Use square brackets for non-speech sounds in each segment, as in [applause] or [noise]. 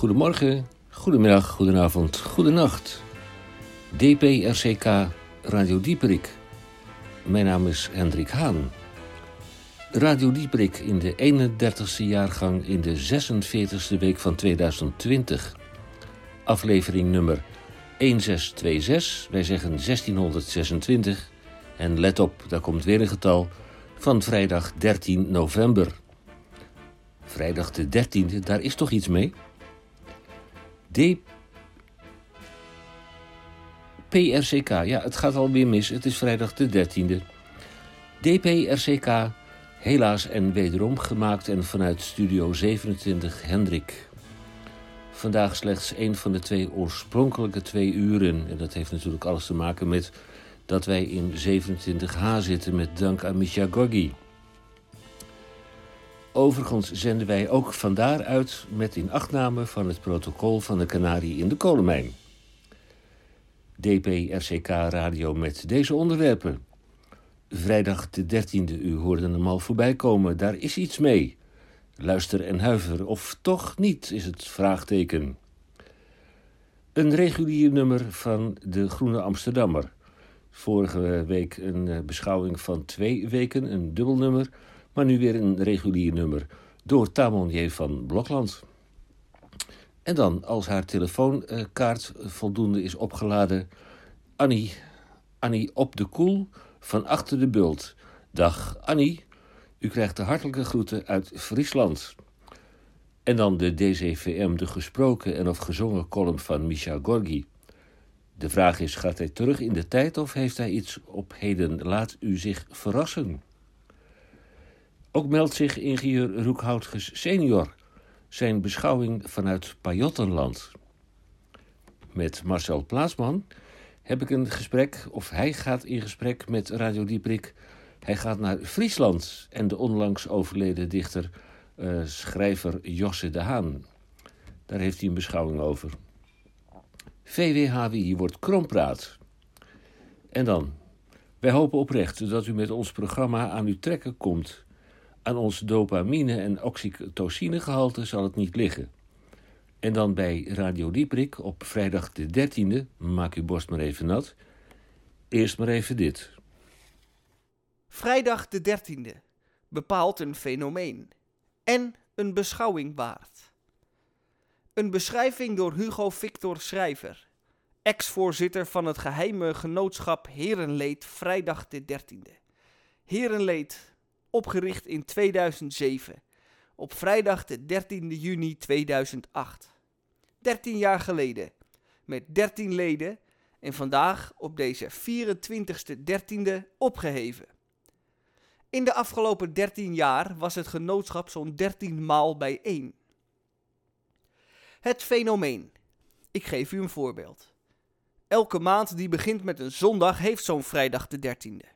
Goedemorgen, goedemiddag, goedenavond, goedenacht. DPRCK Radio Dieperik. Mijn naam is Hendrik Haan. Radio Dieperik in de 31ste jaargang in de 46ste week van 2020. Aflevering nummer 1626, wij zeggen 1626. En let op, daar komt weer een getal van vrijdag 13 november. Vrijdag de 13e, daar is toch iets mee? D. PRCK, ja, het gaat alweer mis. Het is vrijdag de 13e. DPRCK, helaas en wederom gemaakt en vanuit Studio 27 Hendrik. Vandaag slechts een van de twee oorspronkelijke twee uren. En dat heeft natuurlijk alles te maken met dat wij in 27H zitten met dank aan Misha. Overigens zenden wij ook vandaar uit met inachtname van het protocol van de Canarie in de kolenmijn. DPRCK Radio met deze onderwerpen. Vrijdag de 13e, u hoorde hem al voorbij komen, daar is iets mee. Luister en huiver, of toch niet, is het vraagteken. Een regulier nummer van de Groene Amsterdammer. Vorige week een eh, beschouwing van twee weken, een dubbelnummer maar nu weer een regulier nummer door Tamonier van Blokland. En dan, als haar telefoonkaart voldoende is opgeladen, Annie, Annie op de koel van achter de bult. Dag Annie, u krijgt de hartelijke groeten uit Friesland. En dan de DCVM, de gesproken en of gezongen column van Micha Gorgi. De vraag is, gaat hij terug in de tijd of heeft hij iets op heden? Laat u zich verrassen. Ook meldt zich ingenieur Roekhoutges senior zijn beschouwing vanuit Pajottenland. Met Marcel Plaatsman heb ik een gesprek, of hij gaat in gesprek met Radio Dieprik. Hij gaat naar Friesland en de onlangs overleden dichter, uh, schrijver Josse de Haan. Daar heeft hij een beschouwing over. VWHWI wordt krompraat. En dan, wij hopen oprecht dat u met ons programma aan uw trekken komt. Aan ons dopamine- en oxytocinegehalte zal het niet liggen. En dan bij Radio Dieprik op vrijdag de 13e, maak uw borst maar even nat. Eerst maar even dit. Vrijdag de 13e bepaalt een fenomeen en een beschouwing waard. Een beschrijving door Hugo Victor Schrijver, ex-voorzitter van het geheime genootschap Herenleed vrijdag de 13e. Herenleed opgericht in 2007, op vrijdag de 13 juni 2008. 13 jaar geleden, met 13 leden en vandaag op deze 24ste 13e opgeheven. In de afgelopen 13 jaar was het genootschap zo'n 13 maal bijeen. Het fenomeen. Ik geef u een voorbeeld. Elke maand die begint met een zondag heeft zo'n vrijdag de 13e.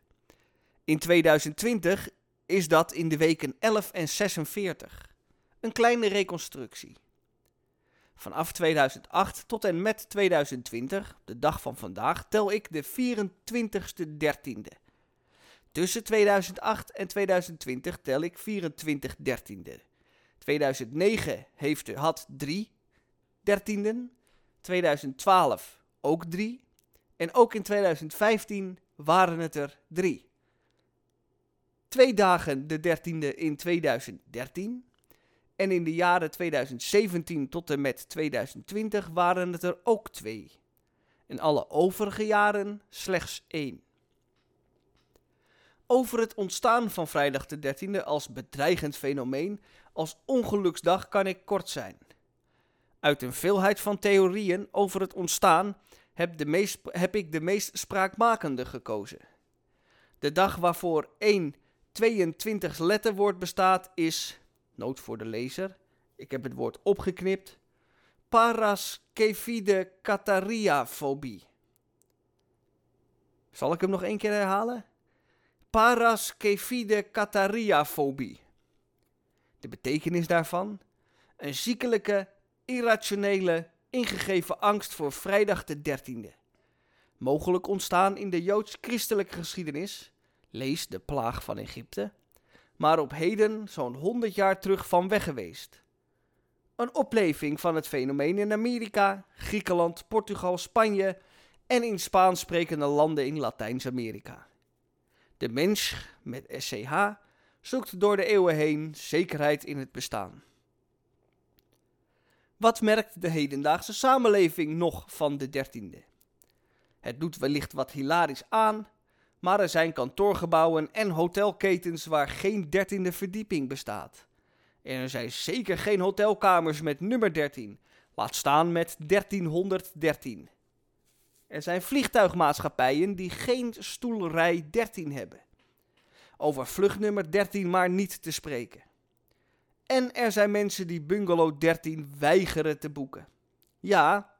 In 2020 is dat in de weken 11 en 46. Een kleine reconstructie. Vanaf 2008 tot en met 2020, de dag van vandaag, tel ik de 24ste dertiende. Tussen 2008 en 2020 tel ik 24 dertiende. 2009 heeft, had 3 dertienden. 2012 ook 3. En ook in 2015 waren het er 3 twee dagen de 13e in 2013. En in de jaren 2017 tot en met 2020 waren het er ook twee. In alle overige jaren slechts één. Over het ontstaan van vrijdag de 13e als bedreigend fenomeen, als ongeluksdag, kan ik kort zijn. Uit een veelheid van theorieën over het ontstaan heb, de meest, heb ik de meest spraakmakende gekozen. De dag waarvoor één 22 letterwoord bestaat is, nood voor de lezer, ik heb het woord opgeknipt, Paraskevide catariafobie. Zal ik hem nog één keer herhalen? Paraskevide catariafobie. De betekenis daarvan? Een ziekelijke, irrationele, ingegeven angst voor vrijdag de 13e. Mogelijk ontstaan in de joods-christelijke geschiedenis, lees de plaag van Egypte, maar op heden zo'n 100 jaar terug van weg geweest. Een opleving van het fenomeen in Amerika, Griekenland, Portugal, Spanje en in Spaans sprekende landen in Latijns-Amerika. De mens met SCH zoekt door de eeuwen heen zekerheid in het bestaan. Wat merkt de hedendaagse samenleving nog van de dertiende? Het doet wellicht wat hilarisch aan, maar er zijn kantoorgebouwen en hotelketens waar geen dertiende verdieping bestaat. En er zijn zeker geen hotelkamers met nummer 13, laat staan met 1313. Er zijn vliegtuigmaatschappijen die geen stoelrij 13 hebben. Over vluchtnummer 13 maar niet te spreken. En er zijn mensen die bungalow 13 weigeren te boeken. Ja,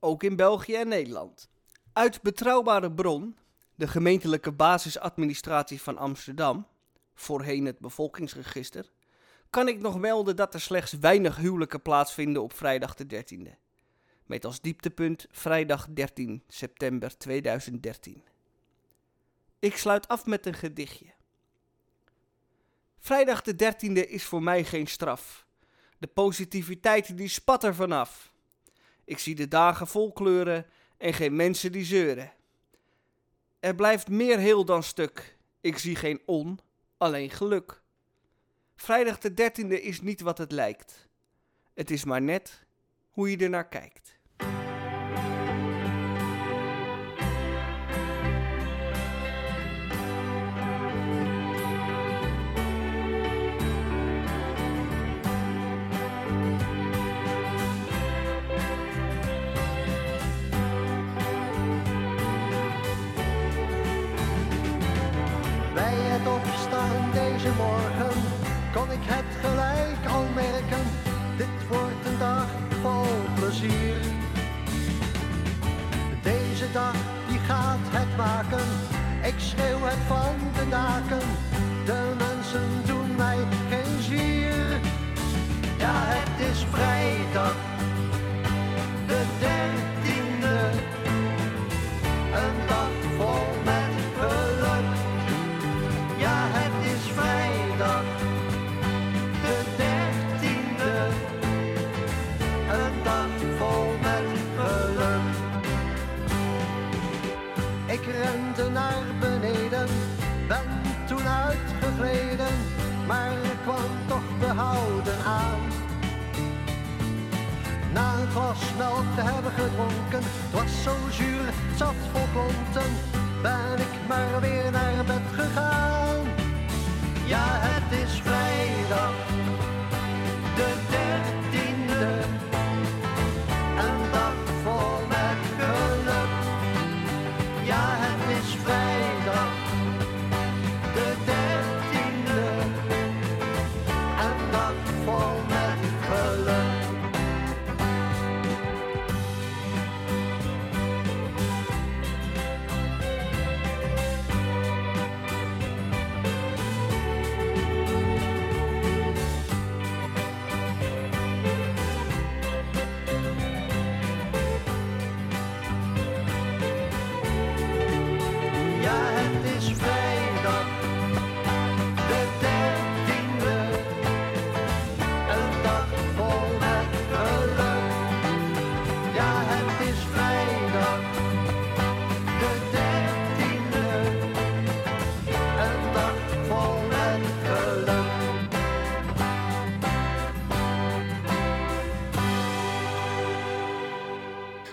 ook in België en Nederland. Uit betrouwbare bron, de gemeentelijke basisadministratie van Amsterdam, voorheen het bevolkingsregister, kan ik nog melden dat er slechts weinig huwelijken plaatsvinden op vrijdag de 13e. Met als dieptepunt vrijdag 13 september 2013. Ik sluit af met een gedichtje. Vrijdag de 13e is voor mij geen straf. De positiviteit die spat er vanaf. Ik zie de dagen vol kleuren en geen mensen die zeuren. Er blijft meer heel dan stuk. Ik zie geen on, alleen geluk. Vrijdag de 13e is niet wat het lijkt. Het is maar net hoe je er naar kijkt.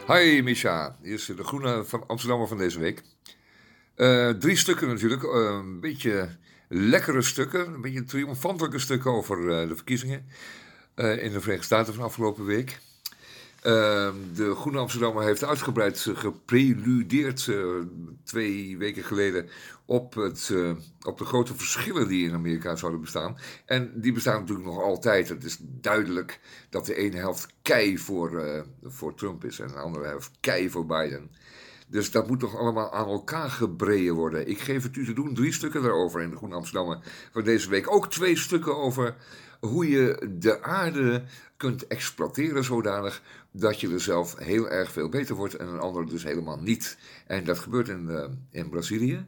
Hi Misha, hier is de Groene van Amsterdam van deze week. Eh, drie stukken natuurlijk, eh, een beetje lekkere stukken, een beetje triomfantelijke stukken over eh, de verkiezingen in de Verenigde Staten van afgelopen week. Ehm, de Groene Amsterdammer heeft uitgebreid gepreludeerd uh, twee weken geleden op, het, uh, op de grote verschillen die in Amerika zouden bestaan. En die bestaan natuurlijk nog altijd. Het is duidelijk dat de ene helft kei voor, uh, voor Trump is en de andere helft kei voor Biden. Dus dat moet toch allemaal aan elkaar gebreien worden. Ik geef het u te doen, drie stukken daarover in de Groene Amsterdammer van deze week. Ook twee stukken over hoe je de aarde kunt exploiteren zodanig dat je er zelf heel erg veel beter wordt en een ander dus helemaal niet. En dat gebeurt in, uh, in Brazilië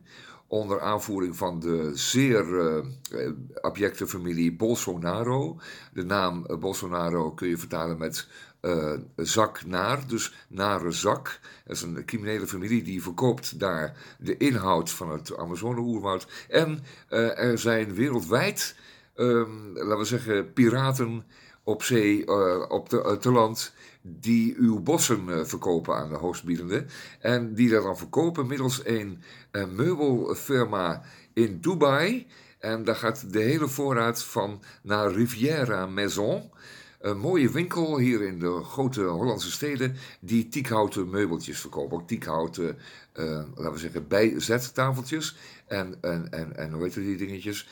onder aanvoering van de zeer uh, abjecte familie Bolsonaro. De naam Bolsonaro kun je vertalen met uh, zak naar, dus nare zak. Dat is een criminele familie die verkoopt daar de inhoud van het Amazone-oerwoud. En er zijn wereldwijd, um, laten we zeggen, piraten op zee, op de, te land, die uw bossen verkopen aan de hoogstbiedende. En die dat dan verkopen middels een meubelfirma in Dubai. En daar gaat de hele voorraad van naar Riviera Maison een mooie winkel hier in de grote Hollandse steden die tiekhouten meubeltjes verkopen. Ook tiekhouten, uh, laten we zeggen, bijzettafeltjes en, en, en, en hoe heet die dingetjes,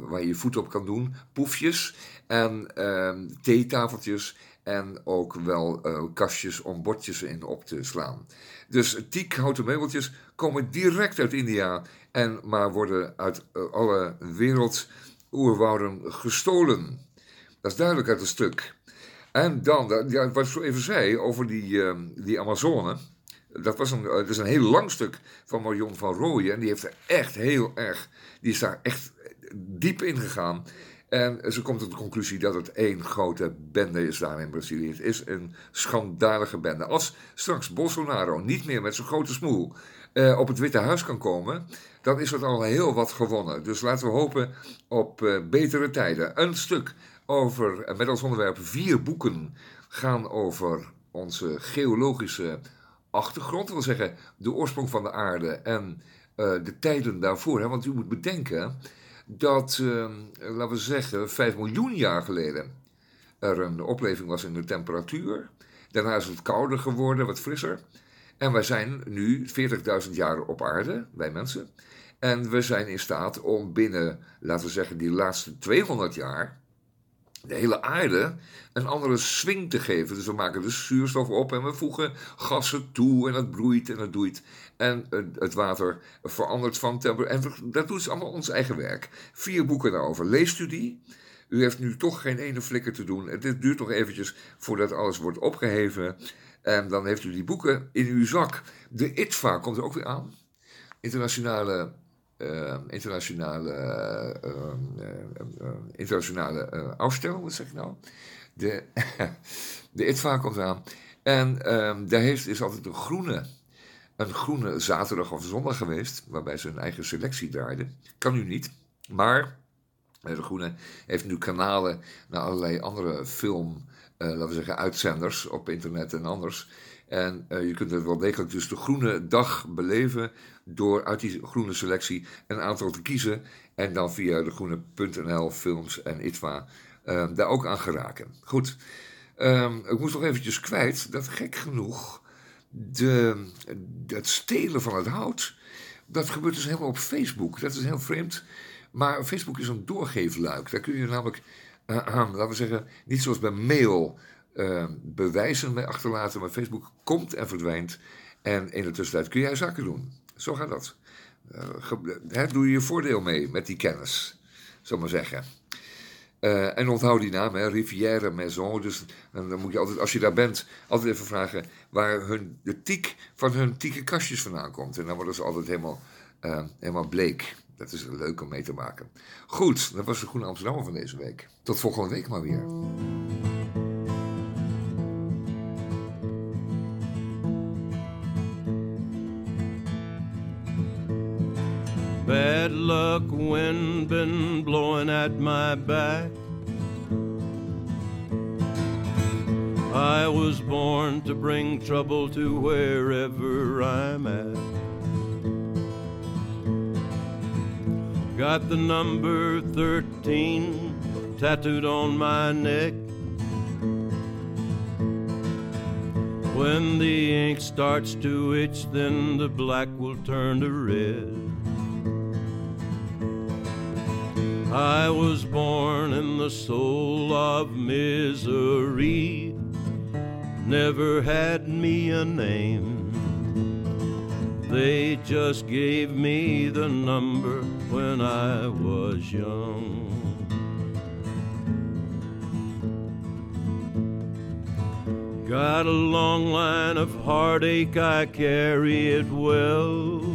waar je je voet op kan doen, poefjes en uh, theetafeltjes en ook wel uh, kastjes om bordjes in op te slaan. Dus tiekhouten meubeltjes komen direct uit India en maar worden uit alle wereldoerwouden gestolen. Dat is duidelijk uit het stuk. En dan, wat ik zo even zei over die, uh, die Amazone. Dat, was een, dat is een heel lang stuk van Marion van Rooyen. En die heeft er echt heel erg. Die is daar echt diep in gegaan. En ze komt tot de conclusie dat het één grote bende is daar in Brazilië. Het is een schandalige bende. Als straks Bolsonaro niet meer met zijn grote smoel uh, op het Witte Huis kan komen, dan is het al heel wat gewonnen. Dus laten we hopen op uh, betere tijden. Een stuk over, met als onderwerp vier boeken gaan over onze geologische achtergrond. Dat wil zeggen de oorsprong van de aarde en de tijden daarvoor. Hè? Want u moet bedenken dat, uh, laten we zeggen, 5 miljoen jaar geleden er een opleving was in de temperatuur. Daarna is het kouder geworden, wat frisser. En wij zijn nu 40.000 jaar op aarde, wij mensen. En we zijn in staat om binnen, laten we zeggen, die laatste 200 jaar de hele aarde een andere swing te geven. Dus we maken dus zuurstof op en we voegen gassen toe en het broeit en het doeit. En het water verandert van temperatuur. En dat doet allemaal ons eigen werk. Vier boeken daarover. Leest u die? U heeft nu toch geen ene flikker te doen. Het duurt nog eventjes voordat alles wordt opgeheven. En dan heeft u die boeken in uw zak. De ITVA komt er ook weer aan. Internationale uh, internationale, uh, internationale afstel, wat zeg ik nou? De, [laughs] de ITVA komt aan. En ehm, daar heeft, is altijd een groene, een groene zaterdag of zondag geweest, waarbij ze hun eigen selectie draaiden. Kan nu niet, maar de Groene heeft nu kanalen naar allerlei andere film, laten we zeggen, uitzenders op internet en anders. En uh, je kunt het wel degelijk dus de groene dag beleven door uit die groene selectie een aantal te kiezen. En dan via de groene.nl films en ITVA uh, daar ook aan geraken. Goed, um, ik moest nog eventjes kwijt dat gek genoeg de, het stelen van het hout, dat gebeurt dus helemaal op Facebook. Dat is heel vreemd. Maar Facebook is een doorgeefluik. Daar kun je namelijk, uh, laten we zeggen, niet zoals bij mail uh, bewijzen mee achterlaten. Maar Facebook komt en verdwijnt. En in de tussentijd kun jij zaken doen. Zo gaat dat. Uh, doe je je voordeel mee met die kennis, zal maar zeggen. Uh, en onthoud die naam, hè, Rivière Maison. Dus dan, moet je altijd, als je daar bent, altijd even vragen waar hun, de tiek van hun tieke kastjes vandaan komt. En dan worden ze altijd helemaal, uh, helemaal bleek. Dat is leuk om mee te maken. Goed, dat was de Groene Amsterdammer van deze week. Tot volgende week maar weer. Bad luck, wind been blowing at my back. I was born to bring trouble to wherever I'm at. Got the number 13 tattooed on my neck. When the ink starts to itch, then the black will turn to red. I was born in the soul of misery, never had me a name. They just gave me the number when I was young. Got a long line of heartache, I carry it well.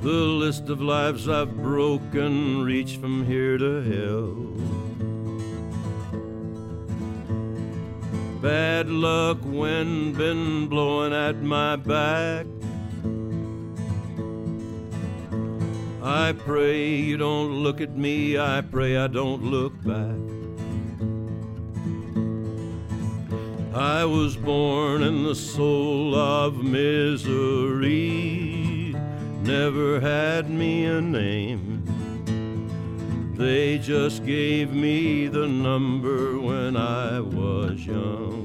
The list of lives I've broken reach from here to hell. Bad luck, wind been blowing at my back. I pray you don't look at me, I pray I don't look back. I was born in the soul of misery, never had me a name. They just gave me the number when I was young.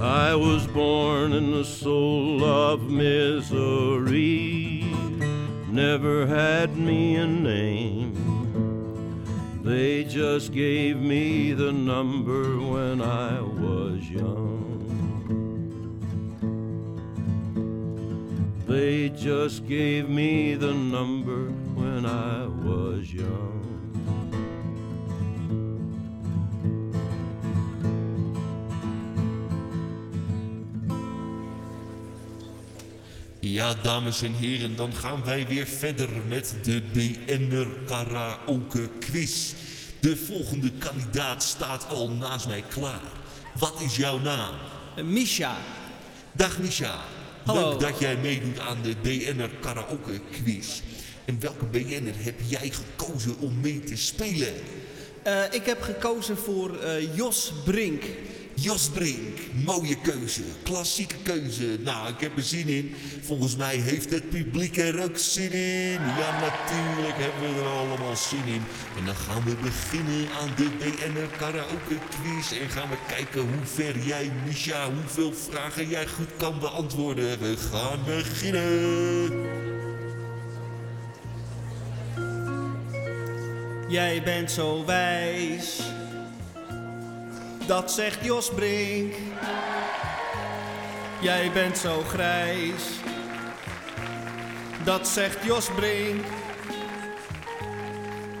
I was born in the soul of misery, never had me a name. They just gave me the number when I was young. They just gave me the number when I was young. Ja, dames en heren, dan gaan wij weer verder met de BN'er Karaoke Quiz. De volgende kandidaat staat al naast mij klaar. Wat is jouw naam? Misha. Dag Misha. Hallo. Leuk dat jij meedoet aan de BN'er Karaoke Quiz. En welke BN'er heb jij gekozen om mee te spelen? Eh, ik heb gekozen voor eh, Jos Brink. Jos Brink, mooie keuze, klassieke keuze. Nou, ik heb er zin in. Volgens mij heeft het publiek er ook zin in. Ja, natuurlijk hebben we er allemaal zin in. En dan gaan we beginnen aan de BNR Karaoke Quiz. En gaan we kijken hoe ver jij, Misha, hoeveel vragen jij goed kan beantwoorden. We gaan beginnen. Jij bent zo wijs. Dat zegt Jos Brink. Jij bent zo grijs. Dat zegt Jos Brink.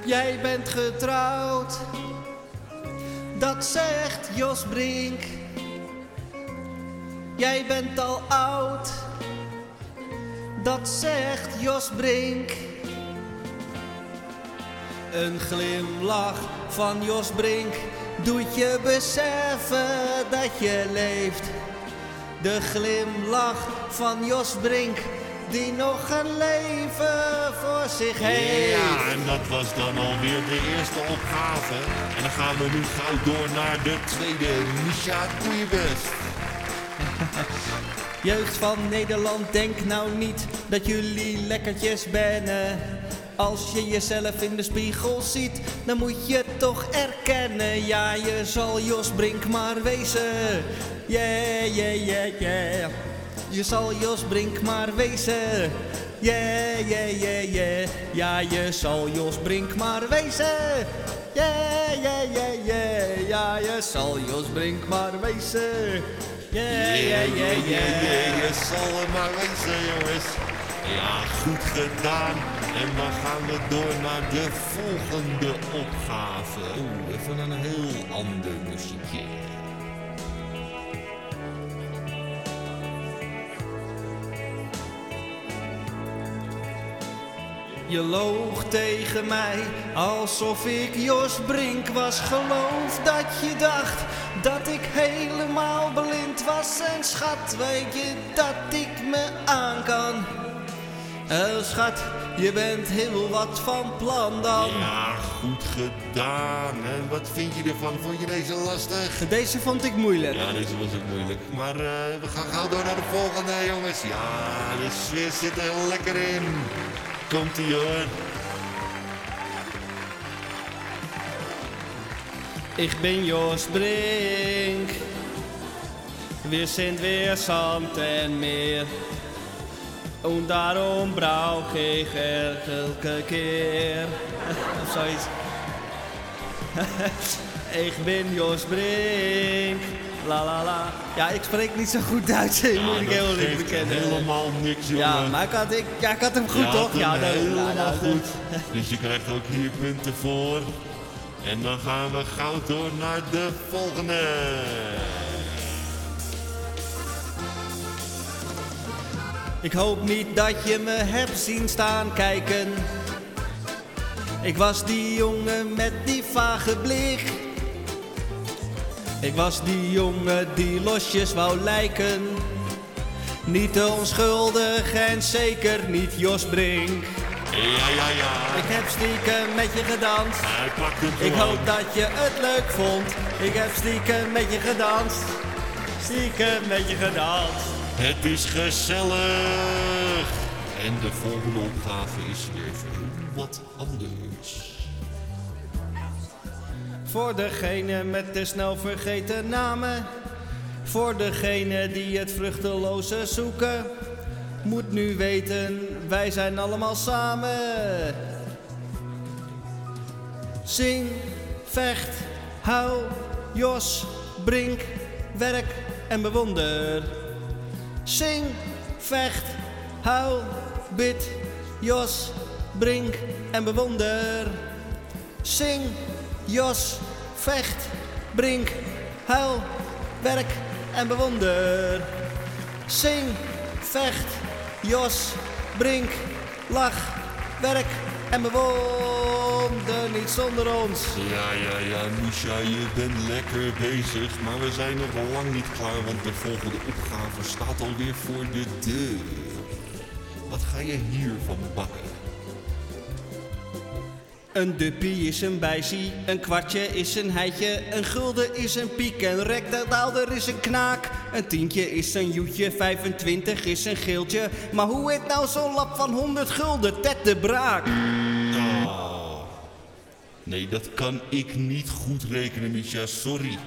Jij bent getrouwd. Dat zegt Jos Brink. Jij bent al oud. Dat zegt Jos Brink. Een glimlach van Jos Brink doet je beseffen dat je leeft. De glimlach van Jos Brink die nog een leven voor zich heeft. Ja, en dat was dan alweer de eerste opgave. En dan gaan we nu gauw door naar de tweede. Misha, doe je best. [laughs] Jeugd van Nederland, denk nou niet dat jullie lekkertjes bennen. Als je jezelf in de spiegel ziet, dan moet je toch erkennen. Ja, je zal Jos Brink maar wezen. Yeah, yeah, yeah, yeah. Je zal Jos Brink maar wezen. Yeah, yeah, yeah, yeah. Ja, je zal Jos Brink maar wezen. Yeah, yeah, yeah, yeah. Ja, je zal Jos Brink maar wezen. Yeah, yeah, yeah, yeah. Je zal er maar wezen, jongens. Ja, goed gedaan. En dan gaan we door naar de volgende opgave. Oeh, even een heel ander muziekje. Je loog tegen mij alsof ik Jos Brink was. Geloof dat je dacht dat ik helemaal blind was. En schat, weet je dat ik me aan kan? Eh, schat, je bent heel wat van plan dan. Ja, goed gedaan. En wat vind je ervan? Vond je deze lastig? Deze vond ik moeilijk. Ja, deze was ook moeilijk. Maar eh, we gaan gauw door naar de volgende, jongens. Ja, de sfeer zit er lekker in. Komt-ie hoor. Ich bin Jos Brink. Wir sind wie Sand und Meer. Und darum brauche ich elke keer. [laughs] Of zoiets. [laughs] ik ben Jos Brink. La la la. Ja, ik spreek niet zo goed Duits, [laughs] moet ik heel eerlijk geeft bekennen. helemaal niks, jongen. Ja, maar ik had, ik, ja, ik had hem goed, toch? hem Ja, nou, helemaal nou, goed. Dus je krijgt ook hier punten voor. En dan gaan we gauw door naar de volgende. Ik hoop niet dat je me hebt zien staan kijken. Ik was die jongen met die vage blik. Ik was die jongen die losjes wou lijken. Niet te onschuldig en zeker niet Jos Brink. Ja, ja, ja. Ik heb stiekem met je gedanst. Hij pakt hem Ik hoop dat je het leuk vond. Ik heb stiekem met je gedanst. Stiekem met je gedanst. Het is gezellig. En de volgende opgave is weer heel wat anders. Voor degene met de snel vergeten namen. Voor degene die het vruchteloze zoeken. Moet nu weten, wij zijn allemaal samen. Zing, vecht, hou, jos, brink, werk en bewonder. Zing, vecht, hou, bid, jos, brink en bewonder. Zing, jos, vecht, brink, huil, werk en bewonder. Zing, vecht, jos, brink, lach, werk en bewonder. Niet zonder ons. Ja, ja, ja, Misha, je bent lekker bezig. Maar we zijn nog lang niet klaar, want de volgende opgave staat alweer voor de deur. Wat ga je hiervan bakken? Een duppie is een bijzie, een kwartje is een heitje, een gulden is een piek, een rectadaalder is een knaak. Een tientje is een joetje, 25 is een geeltje. Maar hoe heet nou zo'n lap van 100 gulden, Ted de Braak? Nee, dat kan ik niet goed rekenen, Misha, sorry.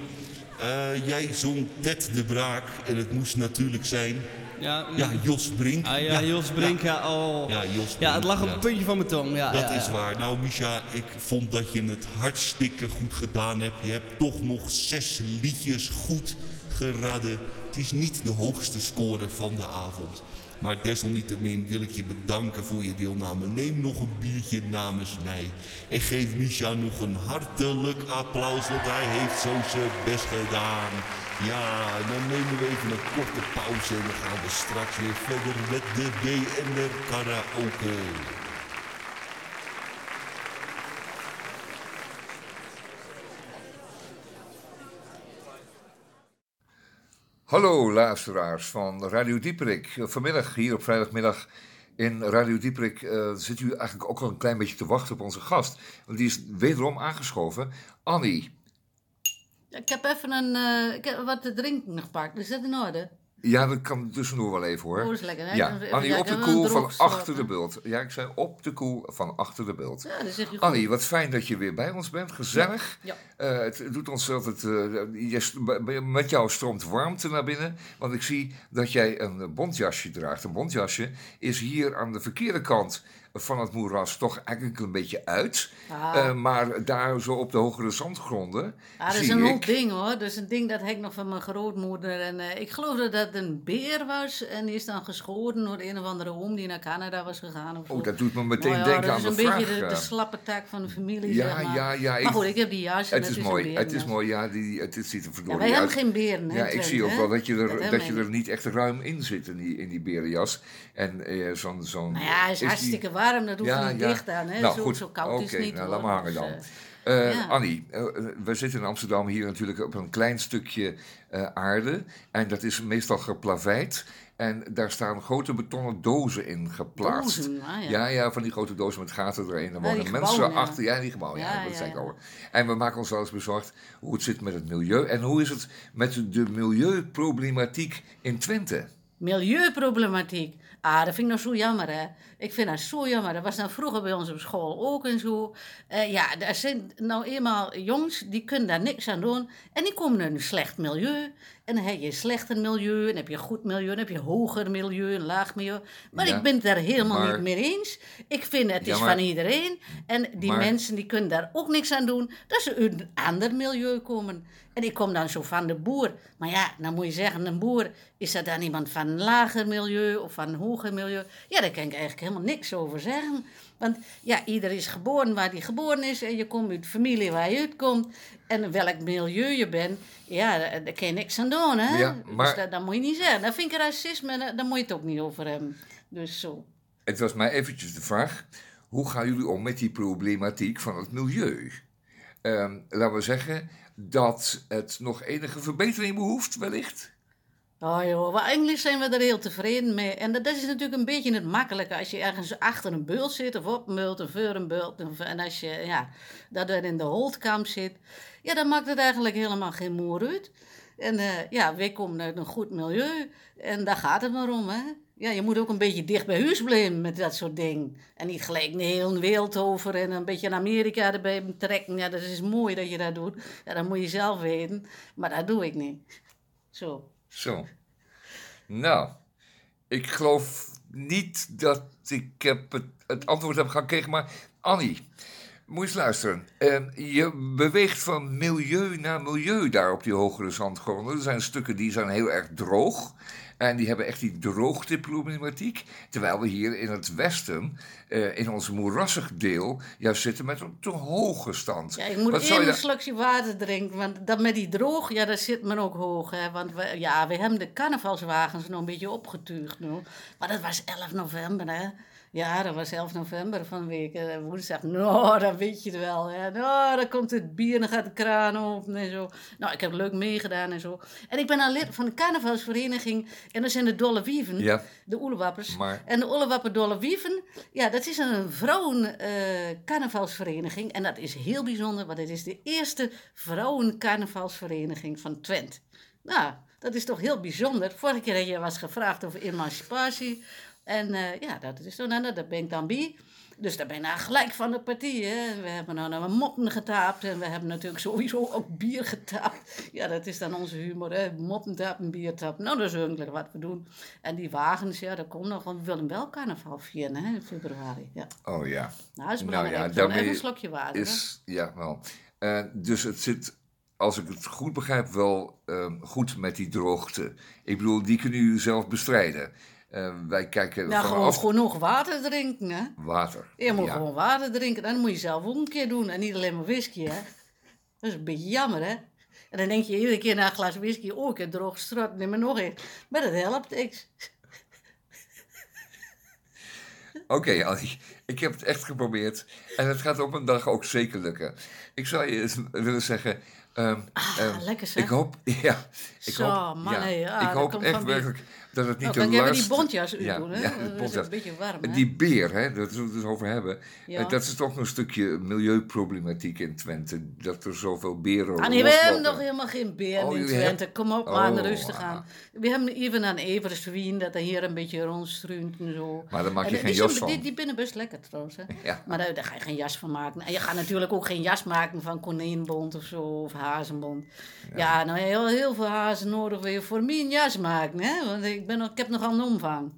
Eh, jij zong Ted de Braak en het moest natuurlijk zijn... Ja, Ja, Jos Brink. Ah ja, Jos Brink, ja, oh. Ja, Jos Ja, het Brink, lag op het puntje van mijn tong. Ja, Dat is waar. Nou, Misha, ik vond dat je het hartstikke goed gedaan hebt. Je hebt toch nog zes liedjes goed geraden. Het is niet de hoogste score van de avond. Maar desalniettemin wil ik je bedanken voor je deelname. Neem nog een biertje namens mij. En geef Misha nog een hartelijk applaus, want hij heeft zo zijn best gedaan. Ja, dan nemen we even een korte pauze en dan gaan we straks weer verder met de BNR Karaoke. Hallo luisteraars van Radio Dieperik. Vanmiddag hier op vrijdagmiddag in Radio Dieperik eh, zit u eigenlijk ook al een klein beetje te wachten op onze gast. Want die is wederom aangeschoven. Annie. Ik heb even een, eh, ik heb wat te drinken gepakt. Is dat in orde? Ja, dat kan tussendoor wel even hoor. Oh, is lekker, hè? Ja, Annie op de koel van achter de beeld. Ja, ik zei op de koel van achter de beeld. Ja, dat zeg je goed. Annie, wat fijn dat je weer bij ons bent. Gezellig. Ja. Eh, het doet ons altijd. je b- met jou stroomt warmte naar binnen. Want ik zie dat jij een bontjasje draagt. Een bontjasje is hier aan de verkeerde kant van het moeras toch eigenlijk een beetje uit. Ah. Eh, maar daar zo op de hogere zandgronden. Ah, dat is een ik- ding hoor. Dat is een ding dat heb ik nog van mijn grootmoeder. En eh, ik geloof dat dat een beer was. En die is dan geschoren door een of andere oom die naar Canada was gegaan. Of Oh, zo. dat doet me meteen Nou ja, denken dat aan is de een vraag. beetje de, de eh, slappe tak van de familie, Ja, zeg maar. ja, ja, ik- Maar goed, ik heb die jas het is een mooi. Het is mooi. Ja, die, het, ziet er Ja, verdorie wij hebben geen beren, hè, Ja, ik Twente, zie ook wel dat je er, dat je er niet echt ruim in zit in die, in die berenjas. En eh, zo'n... zo'n Nou ja, het is, die- hartstikke warm. Dat hoeft Ja, niet ja. dicht aan. Hè? Nou, zo, goed. zo koud is het niet. nou, hoor. laat maar hangen Dus, dan. eh, Eh, ja. Annie, eh, we zitten in Amsterdam hier natuurlijk op een klein stukje eh, aarde. En dat is meestal geplaveid. En daar staan grote betonnen dozen in geplaatst. Dozen, ah, ja. ja, ja, van die grote dozen met gaten erin. Er Ja, wonen mensen gebouwen, achter. Ja, die gebouwen. Ja, dat zei ik. En we maken ons wel eens bezorgd hoe het zit met het milieu. En hoe is het met de milieuproblematiek in Twente? Milieuproblematiek. Ah, dat vind ik nou zo jammer, hè. Ik vind dat zo jammer. Dat was nou vroeger bij ons op school ook en zo. Eh, ja, er zijn nou eenmaal jongens die kunnen daar niks aan doen. En die komen in een slecht milieu. En dan heb je een slechter milieu, en dan heb je een goed milieu, dan heb je een hoger milieu, een laag milieu. Maar Ja, ik ben het daar helemaal maar- niet mee eens. Ik vind het Ja, is maar- van iedereen. En die Maar- mensen die kunnen daar ook niks aan doen, dat ze uit een ander milieu komen. En ik kom dan zo van de boer. Maar ja, dan moet je zeggen, een boer, is dat dan iemand van een lager milieu of van een hoger milieu? Ja, daar kan ik eigenlijk helemaal niks over zeggen. Want ja, ieder is geboren waar hij geboren is en je komt uit de familie waar je uitkomt. En welk milieu je bent, ja, daar, daar kan je niks aan doen, hè? Ja, maar- Dus dat, dat moet je niet zeggen. Dat vind ik racisme, daar, moet je het ook niet over hebben. Dus zo. Het was mij eventjes de vraag, hoe gaan jullie om met die problematiek van het milieu? Ehm, laten we zeggen dat het nog enige verbetering behoeft, wellicht. Oh joh, maar eigenlijk zijn we er heel tevreden mee. En dat, is natuurlijk een beetje het makkelijke als je ergens achter een bult zit of op een of voor een bult. of- En als je ja, dat er in de holdkamp zit, ja, dan maakt het eigenlijk helemaal geen moer uit. En eh, ja, wij komen uit een goed milieu en daar gaat het maar om, hè. Ja, je moet ook een beetje dicht bij huis blijven met dat soort dingen. En niet gelijk de hele wereld over en een beetje naar Amerika erbij betrekken. Ja, dat is mooi dat je dat doet. Ja, dat moet je zelf weten. Maar dat doe ik niet. Zo. Zo. Nou, ik geloof niet dat ik heb het, het antwoord heb gekregen, maar Annie, moet eens luisteren. Eh, je beweegt van milieu naar milieu daar op die hogere zandgronden. Er zijn stukken die zijn heel erg droog. En die hebben echt die droogteproblematiek. Terwijl we hier in het westen, eh, in ons moerassig deel, juist zitten met een te hoge stand. Ja, ik moet Wat een slokje water drinken, want dat met die droog, ja, daar zit men ook hoog. Hè? Want we, ja, we hebben de carnavalswagens nog een beetje opgetuigd nu. Maar dat was 11 november, hè. Ja, dat was 11 november van week, woensdag. Nou, dan weet je het wel, hè. Nou, dan komt het bier en dan gaat de kraan open en zo. Nou, ik heb leuk meegedaan en zo. En ik ben al lid van de carnavalsvereniging en dat zijn de Dolle Wieven, Ja. de Oelewappers. Maar- En de Ollewapper Dolle Wieven, ja, dat is een vrouwen eh, carnavalsvereniging. En dat is heel bijzonder, want het is de eerste vrouwen carnavalsvereniging van Twent. Nou, dat is toch heel bijzonder. Vorige keer had je was gevraagd over emancipatie. En eh, ja, dat is dan, nou, daar ben ik dan bij. Dus daar ben ik nou gelijk van de partij. Hè. We hebben nou naar moppen getaapt en we hebben natuurlijk sowieso ook bier getaapt. Ja, dat is dan onze humor, hè. moppen tapen, bier tapen. Nou, dat is eigenlijk wat we doen. En die wagens, ja, dat komt nog, want we willen wel carnaval vieren hè, in februari. Ja. Oh ja. Nou, dat is Nou belangrijk. ja, Zo, daarmee Even een slokje water. hè. Is, ja, wel. Eh, dus het zit, als ik het goed begrijp, wel ehm, goed met die droogte. Ik bedoel, die kunnen jullie zelf bestrijden. Eh, wij kijken Nou, gewoon genoeg water drinken, hè. water. Je moet Ja. gewoon water drinken. Dat moet je zelf ook een keer doen. En niet alleen maar whisky, hè. Dat is een beetje jammer, hè. En dan denk je iedere keer na een glas whisky... Oh, ik heb droog strot, neem maar nog een. Maar dat helpt niks. Oké, Annie, ik heb het echt geprobeerd. En het gaat op een dag ook zeker lukken. Ik zou je eens willen zeggen... ehm, ehm, lekker zeg. Ik hoop, [laughs] ja, ik Zo, hoop, man, ja, ja, ik hoop echt die- werkelijk dat het niet de kan ik even die bontjas uitdoen, hè? Ja, Dat is een beetje warm, hè? Die beer, hè, dat we het dus over hebben, Ja. eh, dat is toch een stukje milieuproblematiek in Twente. Dat er zoveel beren Ah nee, we rondlopen. hebben nog helemaal geen beer Oh, in Twente. Kom op, maar Oh, rustig ah. aan. We hebben even een Everswien dat er hier een beetje rondstruint en zo. Maar daar maak je En geen die jas van. Die, die binnen best lekker trouwens, hè. Ja. Maar daar, daar ga je geen jas van maken. En je gaat natuurlijk ook geen jas maken van konijnbond of zo, of hazenbond. Ja, nou heel, heel veel hazen nodig wil je voor mij een jas maken, hè. Want ik, ben, ik heb nogal een omvang.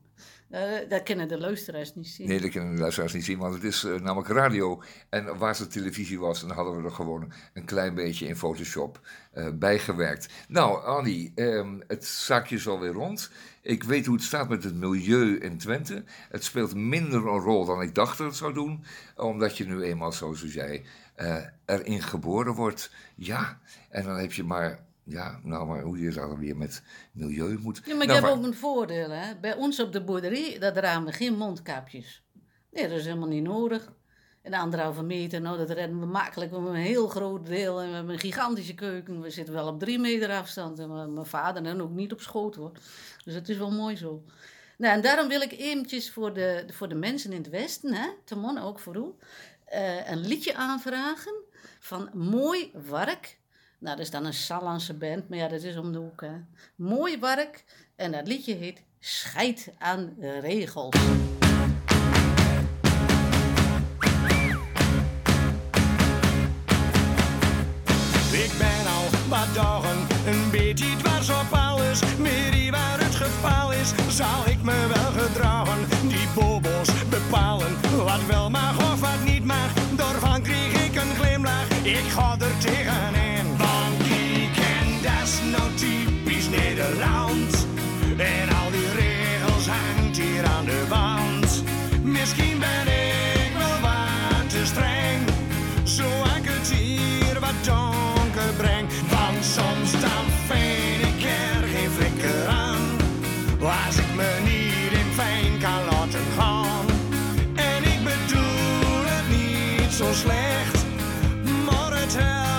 Eh, dat kunnen de luisteraars niet zien. Nee, dat kunnen de luisteraars niet zien, want het is eh, namelijk radio. En waar ze televisie was, dan hadden we er gewoon een klein beetje in Photoshop eh, bijgewerkt. Nou, Annie, ehm, het zaakje is alweer rond. Ik weet hoe het staat met het milieu in Twente. Het speelt minder een rol dan ik dacht dat het zou doen, omdat je nu eenmaal, zoals jij, eh, erin geboren wordt. Ja, en dan heb je maar, ja, nou maar hoe je dan weer met milieu moet. Ja, maar ik Nou, heb ook een voordeel. Hè. Bij ons op de boerderie, daar dragen we geen mondkapjes. Nee, dat is helemaal niet nodig. En de anderhalve meter, nou, dat redden we makkelijk. We hebben een heel groot deel en we hebben een gigantische keuken. We zitten wel op drie meter afstand. En mijn- vader dan ook niet op schoot, hoor. Dus het is wel mooi zo. Nou, en daarom wil ik eventjes voor de, voor de mensen in het Westen, hè, Timon ook voor u, eh, een liedje aanvragen van Mooi Wark. Nou, dat is dan een Sallandse band, maar ja, dat is om de hoek, hè. Mooi Wark. En dat liedje heet Scheid aan regels. Ik ben al wat dagen een beetje dwars op alles. Meer waar het geval is, zal ik me wel gedragen. Die bobos bepalen wat wel mag of wat niet mag. Daarvan kreeg ik een glimlach, ik ga er tegenin. En al die regels hangt hier aan de wand. Misschien ben ik wel wat te streng. Zo ik het hier wat donker breng. Want soms dan vind ik er geen flikker aan. Als ik me niet in fijn kan laten gaan. En ik bedoel het niet zo slecht. Maar het helpt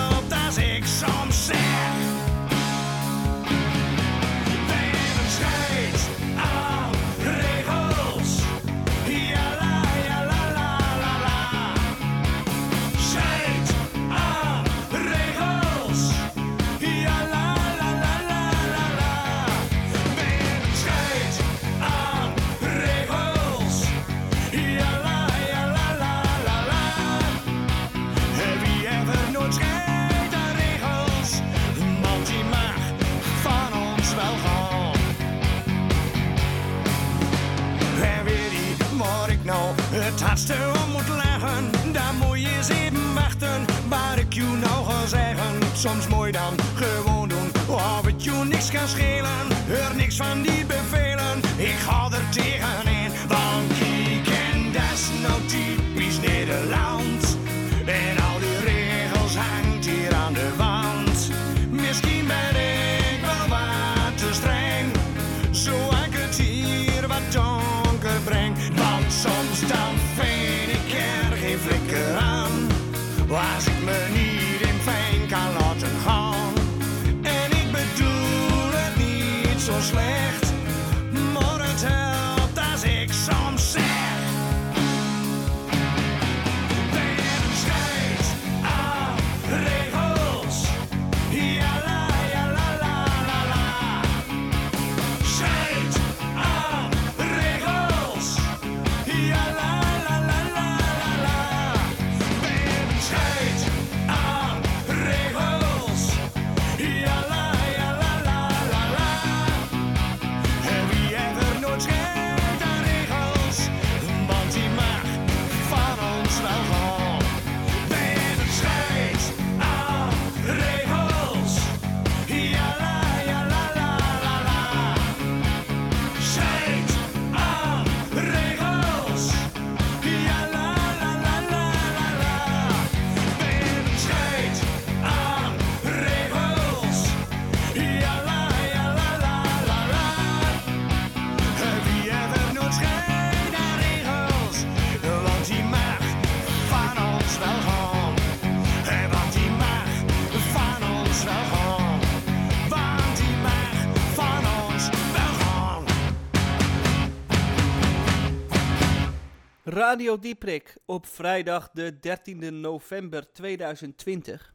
Radio Dieprik op vrijdag de 13e november 2020.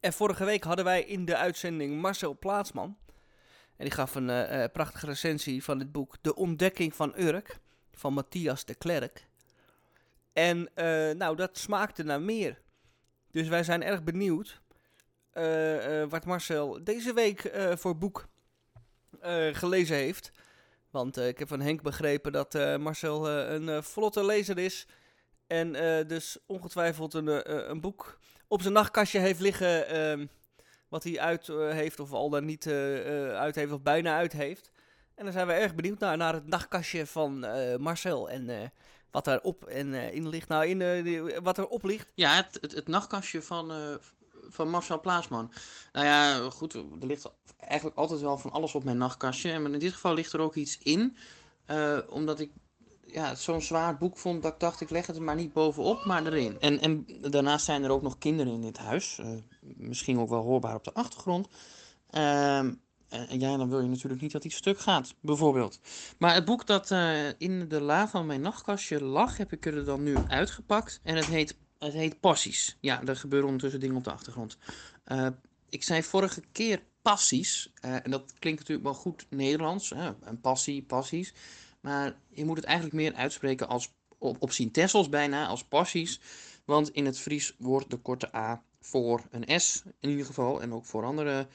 En vorige week hadden wij in de uitzending Marcel Plaatsman. En die gaf een eh, eh, prachtige recensie van het boek De Ontdekking van Urk van Matthias de Klerk. En eh, nou, dat smaakte naar meer. Dus wij zijn erg benieuwd wat Marcel deze week voor boek gelezen heeft. Want eh, ik heb van Henk begrepen dat eh, Marcel eh, een vlotte lezer is. En dus ongetwijfeld een, een boek op zijn nachtkastje heeft liggen. ehm, wat hij uit heeft, of al dan niet uit heeft, of bijna uit heeft. En dan zijn we erg benieuwd naar, naar het nachtkastje van Marcel. En eh, wat daarop en in ligt. Nou, in, die- wat erop ligt. Ja, het, het, het nachtkastje van, van Marcel Plaasman. Nou ja, goed, er ligt eigenlijk altijd wel van alles op mijn nachtkastje. En in dit geval ligt er ook iets in. eh, omdat ik ja, het zo'n zwaar boek vond dat ik dacht, ik leg het er maar niet bovenop, maar erin. En, en daarnaast zijn er ook nog kinderen in dit huis. eh, misschien ook wel hoorbaar op de achtergrond. Ehm, en, en ja, dan wil je natuurlijk niet dat iets stuk gaat, bijvoorbeeld. Maar het boek dat eh, in de la van mijn nachtkastje lag, heb ik er dan nu uitgepakt. En het heet, het heet Passies. Ja, er gebeuren ondertussen dingen op de achtergrond. Eh, ik zei vorige keer passies. Eh, en dat klinkt natuurlijk wel goed Nederlands, hè? een passie, passies. Maar je moet het eigenlijk meer uitspreken als op, op Sintessels bijna, als passies. Want in het Fries wordt de korte A voor een S in ieder geval. En ook voor andere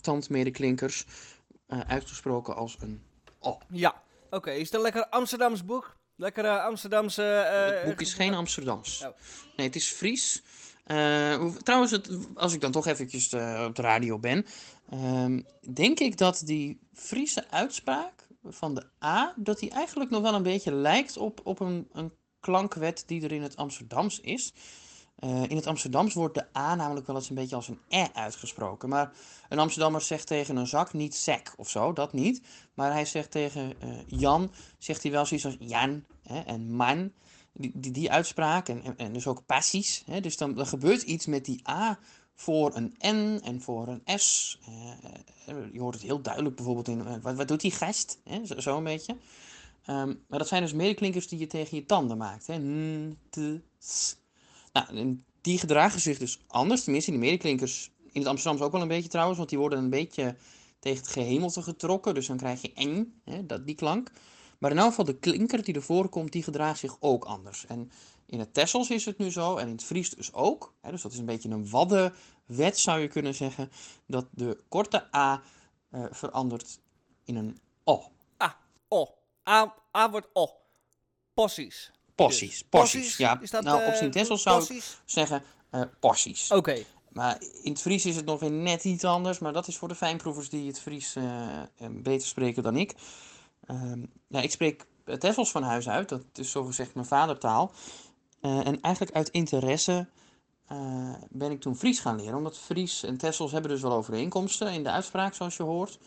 tandmedeklinkers eh, uitgesproken als een O. Ja, oké. Is een lekker Amsterdams boek? Lekker eh, Amsterdamse... eh, Het boek is geen Amsterdams. Oh. Nee, het is Fries. Eh, trouwens, het, als ik dan toch eventjes eh, op de radio ben, ehm, denk ik dat die Friese uitspraak van de A, dat die eigenlijk nog wel een beetje lijkt op, op een, een klankwet die er in het Amsterdams is. Eh, in het Amsterdams wordt de A namelijk wel eens een beetje als een E uitgesproken. Maar een Amsterdammer zegt tegen een zak niet sek of zo, dat niet. Maar hij zegt tegen eh, Jan, zegt hij wel zoiets als Jan hè, en man. Die, die, die uitspraak en, en, dus ook passies. Hè, dus dan, gebeurt iets met die A voor een N en voor een S. Eh, je hoort het heel duidelijk bijvoorbeeld in, wat, wat doet die gast? Hè, zo, zo een beetje. Ehm, maar dat zijn dus medeklinkers die je tegen je tanden maakt. Hè. N, t, s. Nou, die gedragen zich dus anders. Tenminste, die medeklinkers in het Amsterdams ook wel een beetje trouwens. Want die worden een beetje tegen het gehemelte getrokken. Dus dan krijg je eng, hè, dat, die klank. Maar in elk geval de klinker die ervoor komt, die gedraagt zich ook anders. En in het Tessels is het nu zo, en in het Fries dus ook. Hè, dus dat is een beetje een waddenwet zou je kunnen zeggen. Dat de korte A eh, verandert in een O. Ah, O. A, A wordt O. Passies. Dus, porties. porties, Ja, is dat, nou, op eh, Sint-Tessels zou ik zeggen eh porties. Oké. Maar in het Fries is het nog weer net iets anders. Maar dat is voor de fijnproevers die het Fries eh, beter spreken dan ik. Ehm, ja, ik spreek Tessels van huis uit. Dat is zogezegd mijn vadertaal. En eigenlijk uit interesse ben ik toen Fries gaan leren. Omdat Fries en Tessels hebben dus wel overeenkomsten in de uitspraak, zoals je hoort.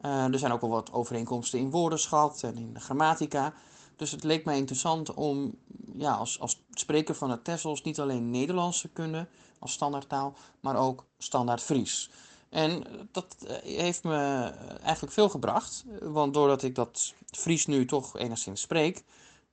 Er zijn ook wel wat overeenkomsten in woordenschat en in de grammatica. Dus het leek mij interessant om ja, als, als spreker van het Tessels niet alleen Nederlands te kunnen als standaardtaal, maar ook standaard Fries. En dat eh, heeft me eigenlijk veel gebracht, want doordat ik dat Fries nu toch enigszins spreek,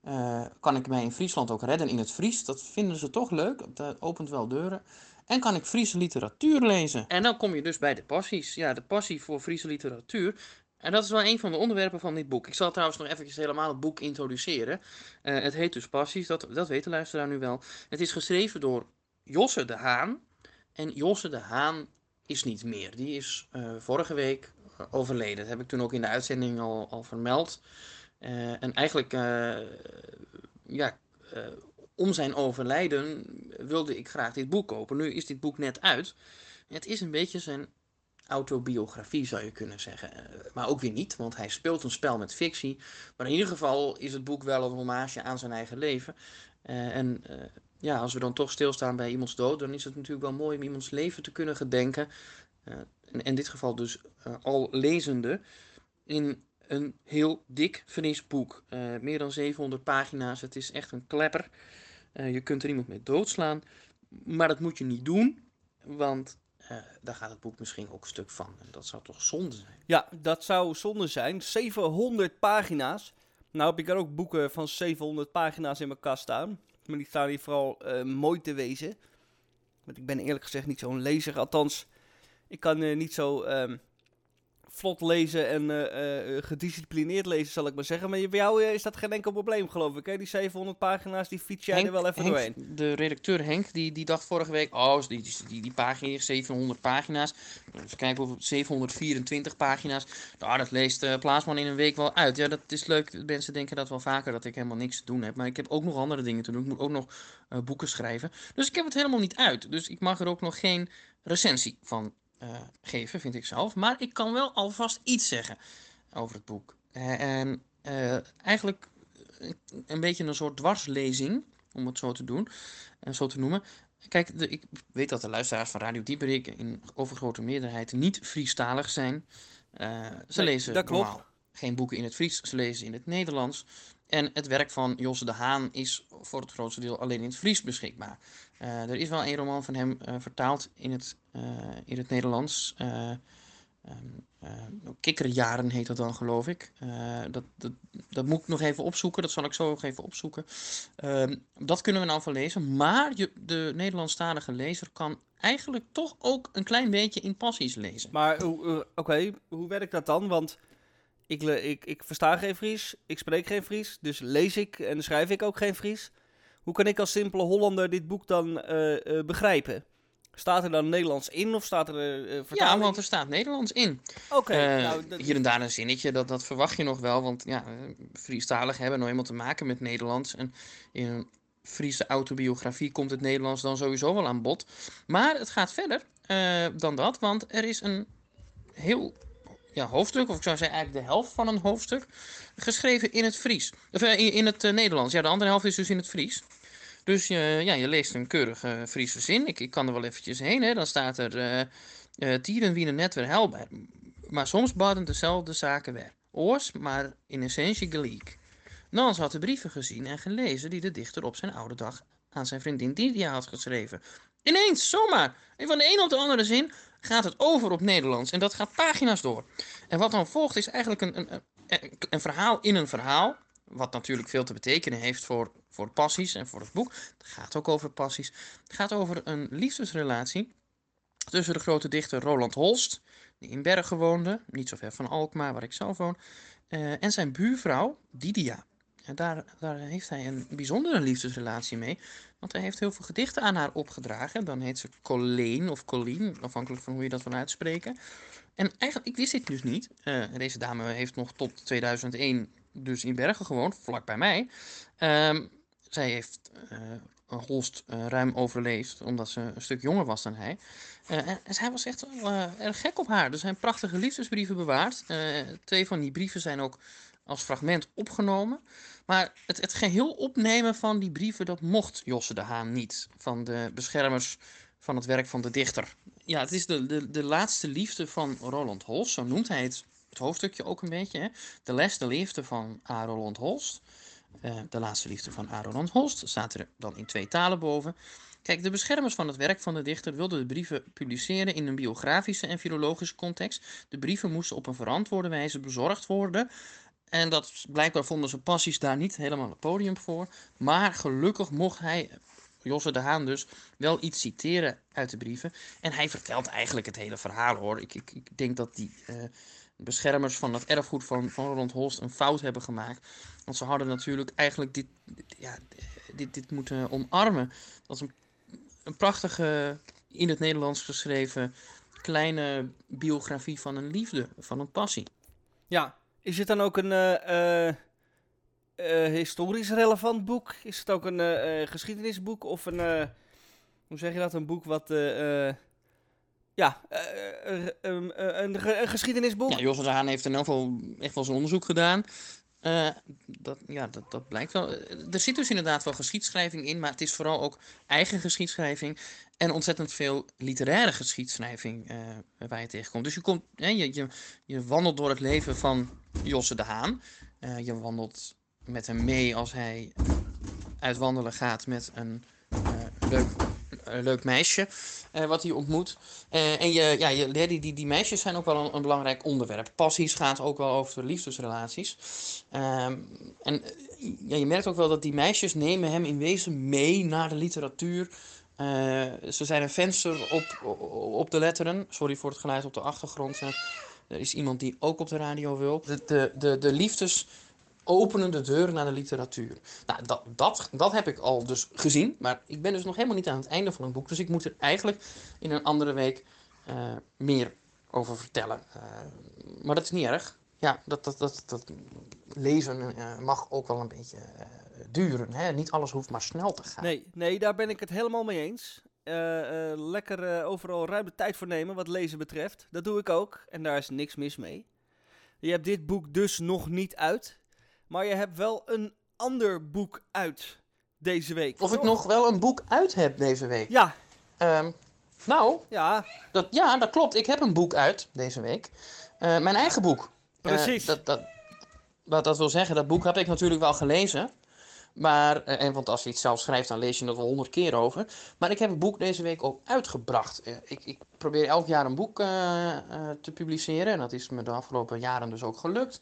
eh, kan ik mij in Friesland ook redden in het Fries. Dat vinden ze toch leuk, dat opent wel deuren. En kan ik Friese literatuur lezen. En dan kom je dus bij de passies. Ja, de passie voor Friese literatuur. En dat is wel een van de onderwerpen van dit boek. Ik zal trouwens nog eventjes helemaal het boek introduceren. Eh, het heet dus Passies, dat, dat weet de luisteraar nu wel. Het is geschreven door Josse de Haan. En Josse de Haan is niet meer. Die is eh, vorige week overleden. Dat heb ik toen ook in de uitzending al, al vermeld. Eh, en eigenlijk, ja, om zijn overlijden wilde ik graag dit boek kopen. Nu is dit boek net uit. Het is een beetje zijn autobiografie, zou je kunnen zeggen. Eh, maar ook weer niet, want hij speelt een spel met fictie. Maar in ieder geval is het boek wel een hommage aan zijn eigen leven. Eh, en eh, ja, als we dan toch stilstaan bij iemands dood, dan is het natuurlijk wel mooi om iemands leven te kunnen gedenken. En in dit geval dus al lezende in een heel dik Fries boek. Meer dan 700 pagina's. Het is echt een klepper. Je kunt er iemand mee doodslaan. Maar dat moet je niet doen, want eh, daar gaat het boek misschien ook een stuk van. En dat zou toch zonde zijn. Ja, dat zou zonde zijn. 700 pagina's. Nou heb ik er ook boeken van 700 pagina's in mijn kast staan. Maar die staan hier vooral eh, mooi te wezen. Want ik ben eerlijk gezegd niet zo'n lezer. Althans, ik kan eh, niet zo ehm, vlot lezen en eh, eh, gedisciplineerd lezen, zal ik maar zeggen. Maar bij jou eh, is dat geen enkel probleem, geloof ik. Hè? Die 700 pagina's, die fiets jij er wel even Henk, doorheen. De redacteur Henk, die, die dacht vorige week, oh, die, die, die, die pagina hier, 700 pagina's. Even kijken, hoeveel- 724 pagina's. Nou, dat leest eh Plaasman in een week wel uit. Ja, dat is leuk. Mensen denken dat wel vaker, dat ik helemaal niks te doen heb. Maar ik heb ook nog andere dingen te doen. Ik moet ook nog eh, boeken schrijven. Dus ik heb het helemaal niet uit. Dus ik mag er ook nog geen recensie van eh, geven, vind ik zelf. Maar ik kan wel alvast iets zeggen over het boek. Eh, en eh, eigenlijk eh, een beetje een soort dwarslezing, om het zo te doen, en zo te noemen. Kijk, de, ik weet dat de luisteraars van Radio Dieperik in overgrote meerderheid niet Friestalig zijn. Eh, ze Nee, lezen dat klopt. normaal geen boeken in het Fries, ze lezen in het Nederlands. En het werk van Josse de Haan is voor het grootste deel alleen in het Fries beschikbaar. Eh, er is wel een roman van hem eh, vertaald in het, eh, in het Nederlands. Eh, kikkerjaren heet dat dan, geloof ik. Dat, dat, dat moet ik nog even opzoeken. Dat zal ik zo nog even opzoeken. Ehm, dat kunnen we nou van lezen. Maar je, de Nederlandstalige lezer kan eigenlijk toch ook een klein beetje in passies lezen. Maar oké, hoe werkt dat dan? Want ik, ik, ik versta geen Fries, ik spreek geen Fries, dus lees ik en schrijf ik ook geen Fries. Hoe kan ik als simpele Hollander dit boek dan eh, eh, begrijpen? Staat er dan Nederlands in of staat er eh, Ja, want er staat Nederlands in. Oké, nou, dat- hier en daar een zinnetje, dat, dat verwacht je nog wel. Want ja, Friestaligen hebben nou eenmaal te maken met Nederlands. En in een Friese autobiografie komt het Nederlands dan sowieso wel aan bod. Maar het gaat verder dan dat, want er is een heel ja, hoofdstuk, of ik zou zeggen eigenlijk de helft van een hoofdstuk, geschreven in het Fries. Of eh, in, in het eh, Nederlands. Ja, de andere helft is dus in het Fries. Dus je, ja, je leest een keurige Friese zin. Ik, ik kan er wel eventjes heen. Hè. Dan staat er... eh eh tieren wienen net weer helbaar. Maar soms baden dezelfde zaken weer. Oors, maar in essentie gelijk. Nans had de brieven gezien en gelezen die de dichter op zijn oude dag aan zijn vriendin Didia had geschreven. Ineens, zomaar, van de een op de andere zin gaat het over op Nederlands. En dat gaat pagina's door. En wat dan volgt is eigenlijk een, een, een, een verhaal in een verhaal. Wat natuurlijk veel te betekenen heeft voor, voor passies en voor het boek. Het gaat ook over passies. Het gaat over een liefdesrelatie tussen de grote dichter Roland Holst, die in Bergen woonde, niet zo ver van Alkmaar, waar ik zelf woon, eh, en zijn buurvrouw Didia. En daar, daar heeft hij een bijzondere liefdesrelatie mee, want hij heeft heel veel gedichten aan haar opgedragen. Dan heet ze Colleen of Colleen, afhankelijk van hoe je dat van uitspreken. En eigenlijk, ik wist dit dus niet. Eh, deze dame heeft nog tot 2001 dus in Bergen gewoond, vlak bij mij. Ehm, zij heeft eh, Holst eh, ruim overleefd, omdat ze een stuk jonger was dan hij. En, zij was echt wel, erg gek op haar. Er zijn prachtige liefdesbrieven bewaard. Twee van die brieven zijn ook als fragment opgenomen. Maar het, het geheel opnemen van die brieven, dat mocht Josse de Haan niet. Van de beschermers van het werk van de dichter. Ja, het is de, de, de laatste liefde van Roland Holst, zo noemt hij het, het hoofdstukje ook een beetje. Hè? De les, de liefde van A. Roland Holst. Eh, de laatste liefde van A. Roland Holst staat er dan in twee talen boven. Kijk, de beschermers van het werk van de dichter wilden de brieven publiceren in een biografische en filologische context. De brieven moesten op een verantwoorde wijze bezorgd worden. En dat blijkbaar vonden ze passies daar niet helemaal het podium voor. Maar gelukkig mocht hij, Josse de Haan dus, wel iets citeren uit de brieven. En hij vertelt eigenlijk het hele verhaal hoor. Ik, ik, ik denk dat die eh, beschermers van het erfgoed van, van Roland Holst een fout hebben gemaakt. Want ze hadden natuurlijk eigenlijk dit, dit- ja, dit, dit moeten omarmen. Dat is een, een prachtige, in het Nederlands geschreven, kleine biografie van een liefde, van een passie. Ja, is het dan ook een eh, eh, eh, historisch relevant boek? Is het ook een geschiedenisboek of een, hoe zeg je dat, een boek wat, ja, een, een geschiedenisboek? Ja, Jos de Haan heeft in elk geval echt wel zijn onderzoek gedaan. Dat, ja, dat, dat blijkt wel. Er zit dus inderdaad wel geschiedschrijving in, maar het is vooral ook eigen geschiedschrijving en ontzettend veel literaire geschiedschrijving eh, waar je tegenkomt. Dus je, komt, je, je, je wandelt door het leven van Josse de Haan. Eh, je wandelt met hem mee als hij uit wandelen gaat met een eh, leuk, leuk meisje wat hij ontmoet. En je, ja, je, die, die, die meisjes zijn ook wel een, belangrijk onderwerp. Passies gaat ook wel over liefdesrelaties. Ehm, en ja, je merkt ook wel dat die meisjes nemen hem in wezen mee naar de literatuur. Eh, ze zijn een venster op, op de letteren. Sorry voor het geluid op de achtergrond. Er is iemand die ook op de radio wil. De, de, de, de liefdes openen de deur naar de literatuur. Nou, dat, dat, dat heb ik al dus gezien. Maar ik ben dus nog helemaal niet aan het einde van het boek. Dus ik moet er eigenlijk in een andere week eh, meer over vertellen. Eh, maar dat is niet erg. Ja, dat, dat, dat, dat lezen mag ook wel een beetje duren. Hè? Niet alles hoeft maar snel te gaan. Nee, nee, daar ben ik het helemaal mee eens. Eh, eh, lekker eh, overal ruim de tijd voor nemen wat lezen betreft. Dat doe ik ook en daar is niks mis mee. Je hebt dit boek dus nog niet uit, maar je hebt wel een ander boek uit deze week. Of ik nog wel een boek uit heb deze week. Ja, Ehm, nou, ja, dat, ja, dat klopt. Ik heb een boek uit deze week. Mijn eigen boek. Precies. dat, dat, wat dat wil zeggen, dat boek heb ik natuurlijk wel gelezen. Maar, eh, en want als je iets zelf schrijft, dan lees je dat wel honderd keer over. Maar ik heb het boek deze week ook uitgebracht. Eh, Ik, ik probeer elk jaar een boek eh, te publiceren. En dat is me de afgelopen jaren dus ook gelukt.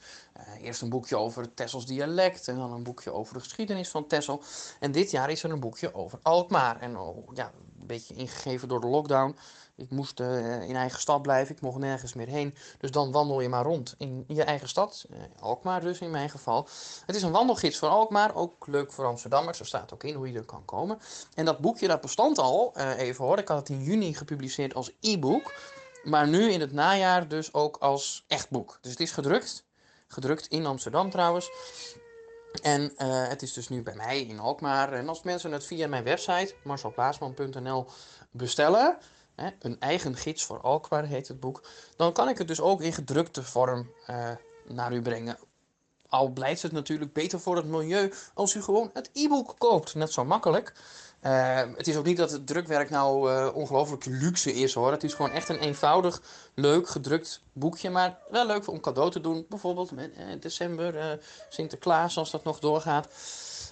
Eerst een boekje over het Tessels dialect. En dan een boekje over de geschiedenis van Tessel. En dit jaar is er een boekje over Alkmaar. En oh, ja, een beetje ingegeven door de lockdown. Ik moest eh, in eigen stad blijven, ik mocht nergens meer heen. Dus dan wandel je maar rond in je eigen stad. Eh, Alkmaar dus in mijn geval. Het is een wandelgids voor Alkmaar, ook leuk voor Amsterdammers. Er staat ook in hoe je er kan komen. En dat boekje dat bestond al, eh, even hoor, ik had het in juni gepubliceerd als e-book. Maar nu in het najaar dus ook als echt boek. Dus het is gedrukt. Gedrukt in Amsterdam trouwens. En het is dus nu bij mij in Alkmaar. En als mensen het via mijn website, marcelplaasman.nl, bestellen, een eigen gids voor Alkmaar heet het boek, dan kan ik het dus ook in gedrukte vorm eh, naar u brengen. Al blijft het natuurlijk beter voor het milieu als u gewoon het e-book koopt. Net zo makkelijk. Eh, het is ook niet dat het drukwerk nou eh ongelooflijk luxe is hoor. Het is gewoon echt een eenvoudig, leuk gedrukt boekje. Maar wel leuk om cadeau te doen. Bijvoorbeeld met december, Sinterklaas als dat nog doorgaat.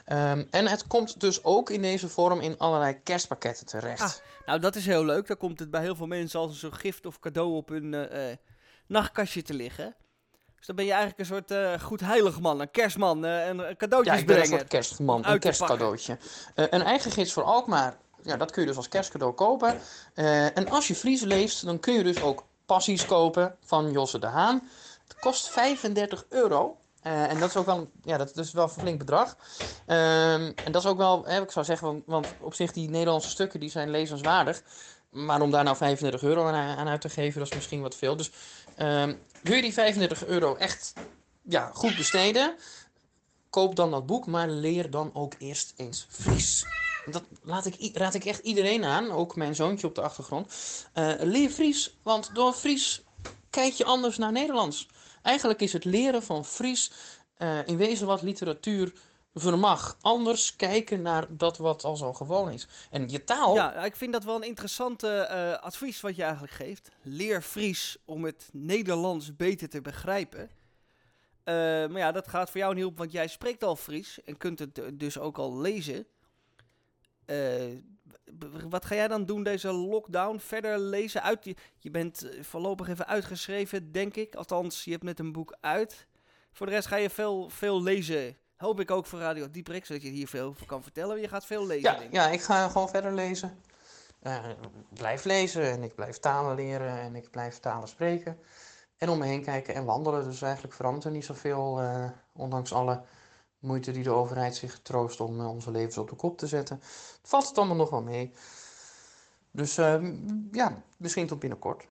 Ehm, en het komt dus ook in deze vorm in allerlei kerstpakketten terecht. Ah, nou, dat is heel leuk. Dan komt het bij heel veel mensen als een soort gift of cadeau op hun eh, eh, nachtkastje te liggen. Dus dan ben je eigenlijk een soort eh, goed heilig man, een kerstman, en eh, cadeautjes Ja, ik ben een soort kerstman, een kerstcadeautje. Een eigen gids voor Alkmaar, ja, dat kun je dus als kerstcadeau kopen. En als je Fries leest, dan kun je dus ook passies kopen van Josse de Haan. Het kost 35 euro. Eh, en dat is ook wel, ja, dat is wel een flink bedrag. Ehm, en dat is ook wel, hè, ik zou zeggen, want, op zich die Nederlandse stukken die zijn lezenswaardig. Maar om daar nou 35 euro aan, uit te geven, dat is misschien wat veel. Dus ehm, wil je die 35 euro echt ja, goed besteden, koop dan dat boek, maar leer dan ook eerst eens Fries. Dat laat ik, raad ik echt iedereen aan, ook mijn zoontje op de achtergrond. Eh, leer Fries, want door Fries kijk je anders naar Nederlands. Eigenlijk is het leren van Fries eh, in wezen wat literatuur vermag. Anders kijken naar dat wat al zo gewoon is. En je taal, Ja, ik vind dat wel een interessante eh, advies wat je eigenlijk geeft. Leer Fries om het Nederlands beter te begrijpen. Eh, maar ja, dat gaat voor jou niet op, want jij spreekt al Fries en kunt het dus ook al lezen. Wat ga jij dan doen deze lockdown? Verder lezen uit? Je, bent eh, voorlopig even uitgeschreven, denk ik. Althans, je hebt met een boek uit. Voor de rest ga je veel, veel lezen. Hoop ik ook voor Radio Dieprek, zodat je hier veel over kan vertellen. Je gaat veel lezen, Ja, denk ik. ja, ik ga gewoon verder lezen. Eh, ik blijf lezen en ik blijf talen leren en ik blijf talen spreken. En om me heen kijken en wandelen. Dus eigenlijk verandert er niet zoveel, eh, ondanks alle moeite die de overheid zich troost om eh, onze levens op de kop te zetten. Valt het allemaal nog wel mee. Dus eh, ja, misschien tot binnenkort.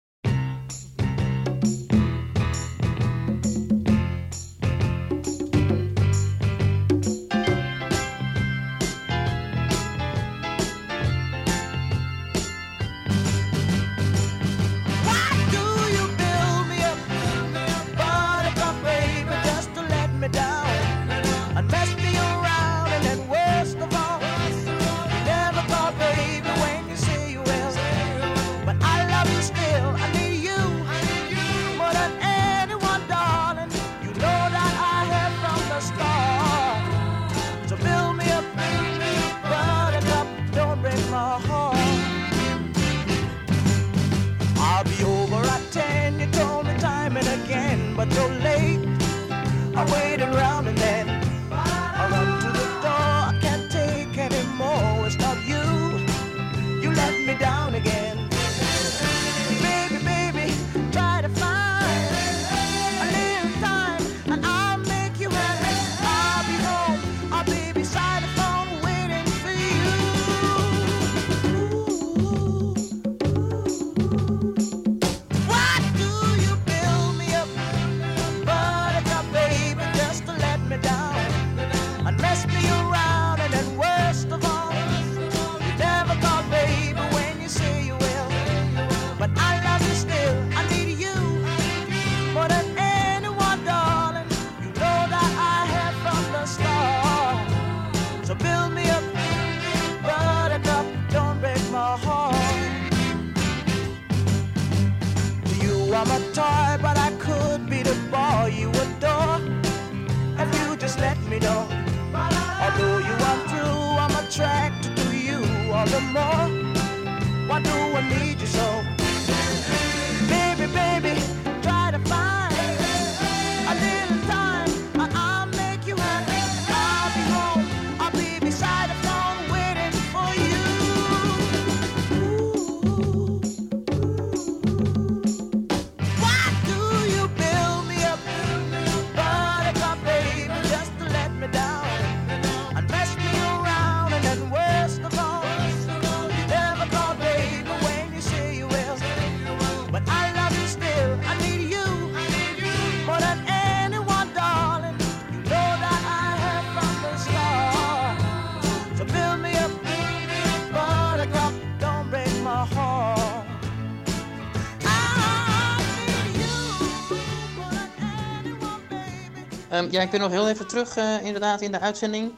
Ehm, ja, ik ben nog heel even terug eh, inderdaad in de uitzending.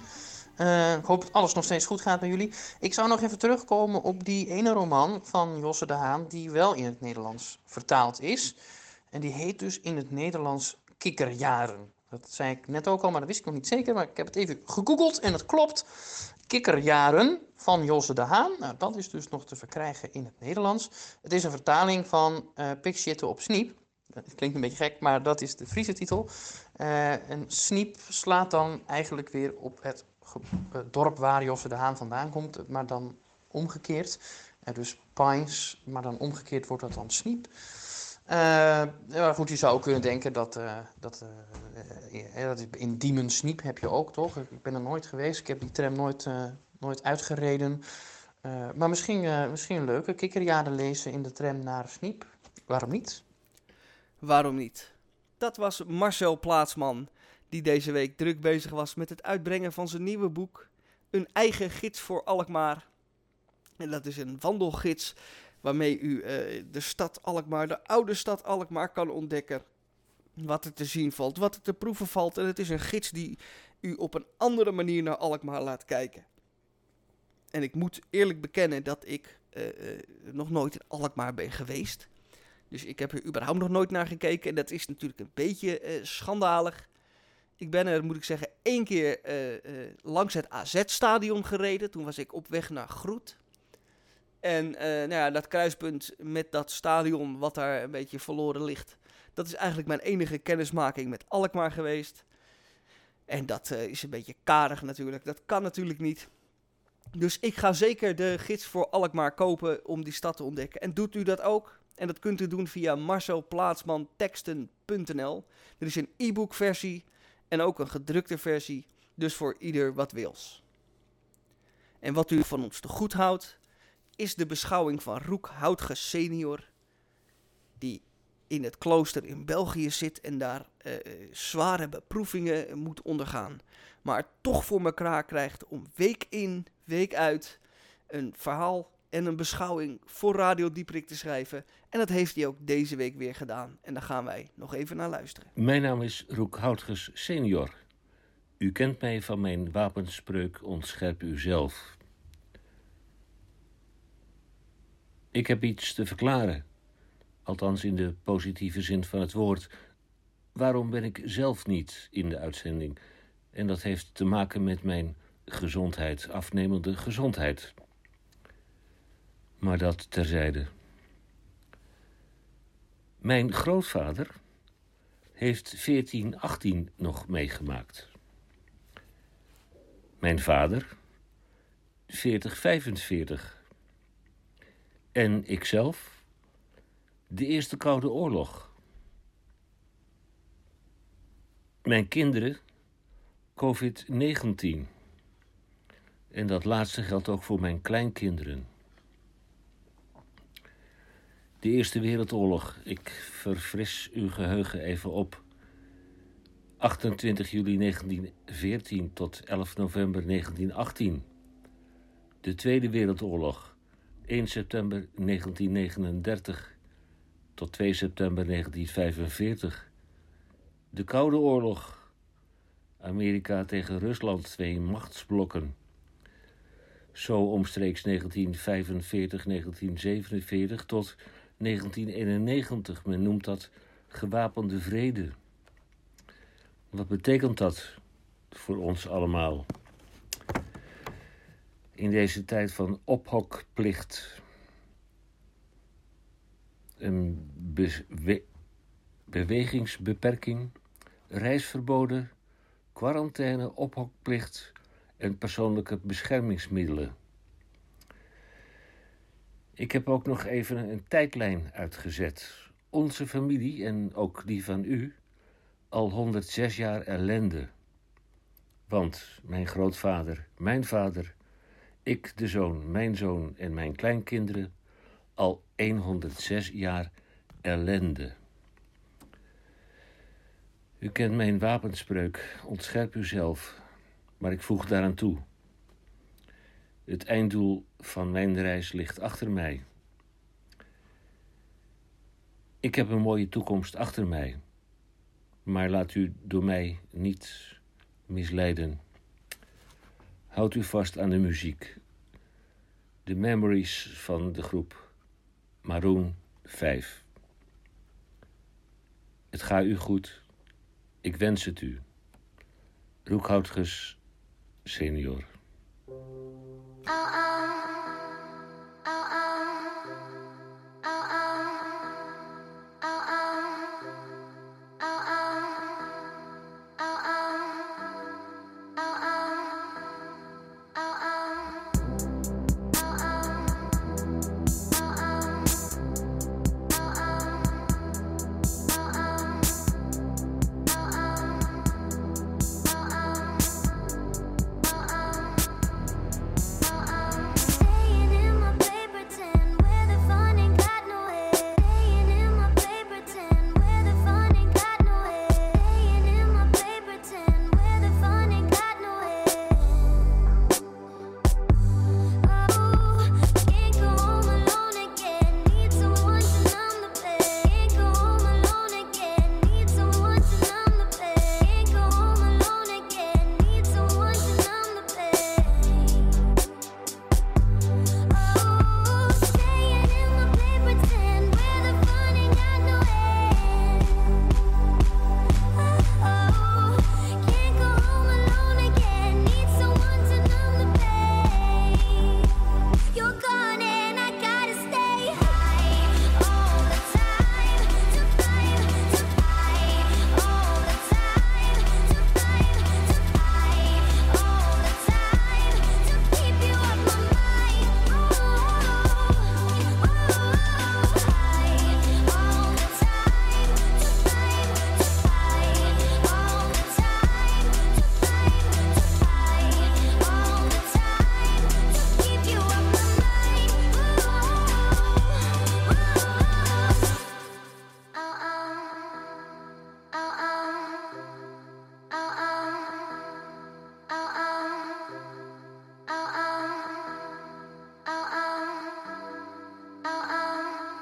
Eh, ik hoop dat alles nog steeds goed gaat bij jullie. Ik zou nog even terugkomen op die ene roman van Josse de Haan, die wel in het Nederlands vertaald is. En die heet dus in het Nederlands Kikkerjaren. Dat zei ik net ook al, maar dat wist ik nog niet zeker. Maar ik heb het even gegoogeld en het klopt. Kikkerjaren van Josse de Haan. Nou, dat is dus nog te verkrijgen in het Nederlands. Het is een vertaling van Pikzitten op Sniep. Dat klinkt een beetje gek, maar dat is de Friese titel. Eh, en Sniep slaat dan eigenlijk weer op het eh, dorp waar Josse de Haan vandaan komt, maar dan omgekeerd. Eh, dus Pines, maar dan omgekeerd wordt dat dan Sniep. Ja, goed, je zou ook kunnen denken dat, dat, dat in Diemen Sniep heb je ook, toch? Ik ben er nooit geweest, ik heb die tram nooit, nooit uitgereden. Maar misschien, misschien een leuke kikkerjaren lezen in de tram naar Sniep. Waarom niet? Waarom niet? Dat was Marcel Plaatsman, die deze week druk bezig was met het uitbrengen van zijn nieuwe boek, Een eigen gids voor Alkmaar. En dat is een wandelgids waarmee u eh, de stad Alkmaar, de oude stad Alkmaar, kan ontdekken. Wat er te zien valt, wat er te proeven valt. En het is een gids die u op een andere manier naar Alkmaar laat kijken. En ik moet eerlijk bekennen dat ik eh, eh, nog nooit in Alkmaar ben geweest. Dus ik heb er überhaupt nog nooit naar gekeken. En dat is natuurlijk een beetje eh, schandalig. Ik ben er, moet ik zeggen, één keer eh, eh, langs het AZ-stadion gereden. Toen was ik op weg naar Groet. En nou ja, dat kruispunt met dat stadion, wat daar een beetje verloren ligt. Dat is eigenlijk mijn enige kennismaking met Alkmaar geweest. En dat is een beetje karig natuurlijk. Dat kan natuurlijk niet. Dus ik ga zeker de gids voor Alkmaar kopen om die stad te ontdekken. En doet u dat ook? En dat kunt u doen via marcelplaatsmanteksten.nl. Er is een e-book versie en ook een gedrukte versie. Dus voor ieder wat wils. En wat u van ons te goed houdt, is de beschouwing van Roek Houtge senior. Die in het klooster in België zit en daar eh, zware beproevingen moet ondergaan. Maar toch voor elkaar krijgt om week in, week uit een verhaal en een beschouwing voor Radio Dieprik te schrijven. En dat heeft hij ook deze week weer gedaan. En daar gaan wij nog even naar luisteren. Mijn naam is Roek Houtges senior. U kent mij van mijn wapenspreuk Ontscherp uzelf. Ik heb iets te verklaren, althans in de positieve zin van het woord. Waarom ben ik zelf niet in de uitzending? En dat heeft te maken met mijn gezondheid, afnemende gezondheid. Maar dat terzijde. Mijn grootvader heeft 1418 nog meegemaakt. Mijn vader 4045. En ikzelf de Eerste Koude Oorlog. Mijn kinderen COVID-19. En dat laatste geldt ook voor mijn kleinkinderen. De Eerste Wereldoorlog. Ik verfris uw geheugen even op. 28 juli 1914 tot 11 november 1918. De Tweede Wereldoorlog. 1 september 1939 tot 2 september 1945. De Koude Oorlog. Amerika tegen Rusland, twee machtsblokken. Zo omstreeks 1945, 1947 tot 1991. Men noemt dat gewapende vrede. Wat betekent dat voor ons allemaal? In deze tijd van ophokplicht een bewe- bewegingsbeperking, reisverboden, quarantaine, ophokplicht en persoonlijke beschermingsmiddelen. Ik heb ook nog even een tijdlijn uitgezet. Onze familie en ook die van u, al 106 jaar ellende. Want mijn grootvader, mijn vader, ik de zoon, mijn zoon en mijn kleinkinderen, al 106 jaar ellende. U kent mijn wapenspreuk, ontscherp uzelf, maar ik voeg daaraan toe. Het einddoel van mijn reis ligt achter mij. Ik heb een mooie toekomst achter mij, maar laat u door mij niet misleiden. Houd u vast aan de muziek. De memories van de groep Maroon 5. Het gaat u goed. Ik wens het u. Roekhoutges senior. 哦哦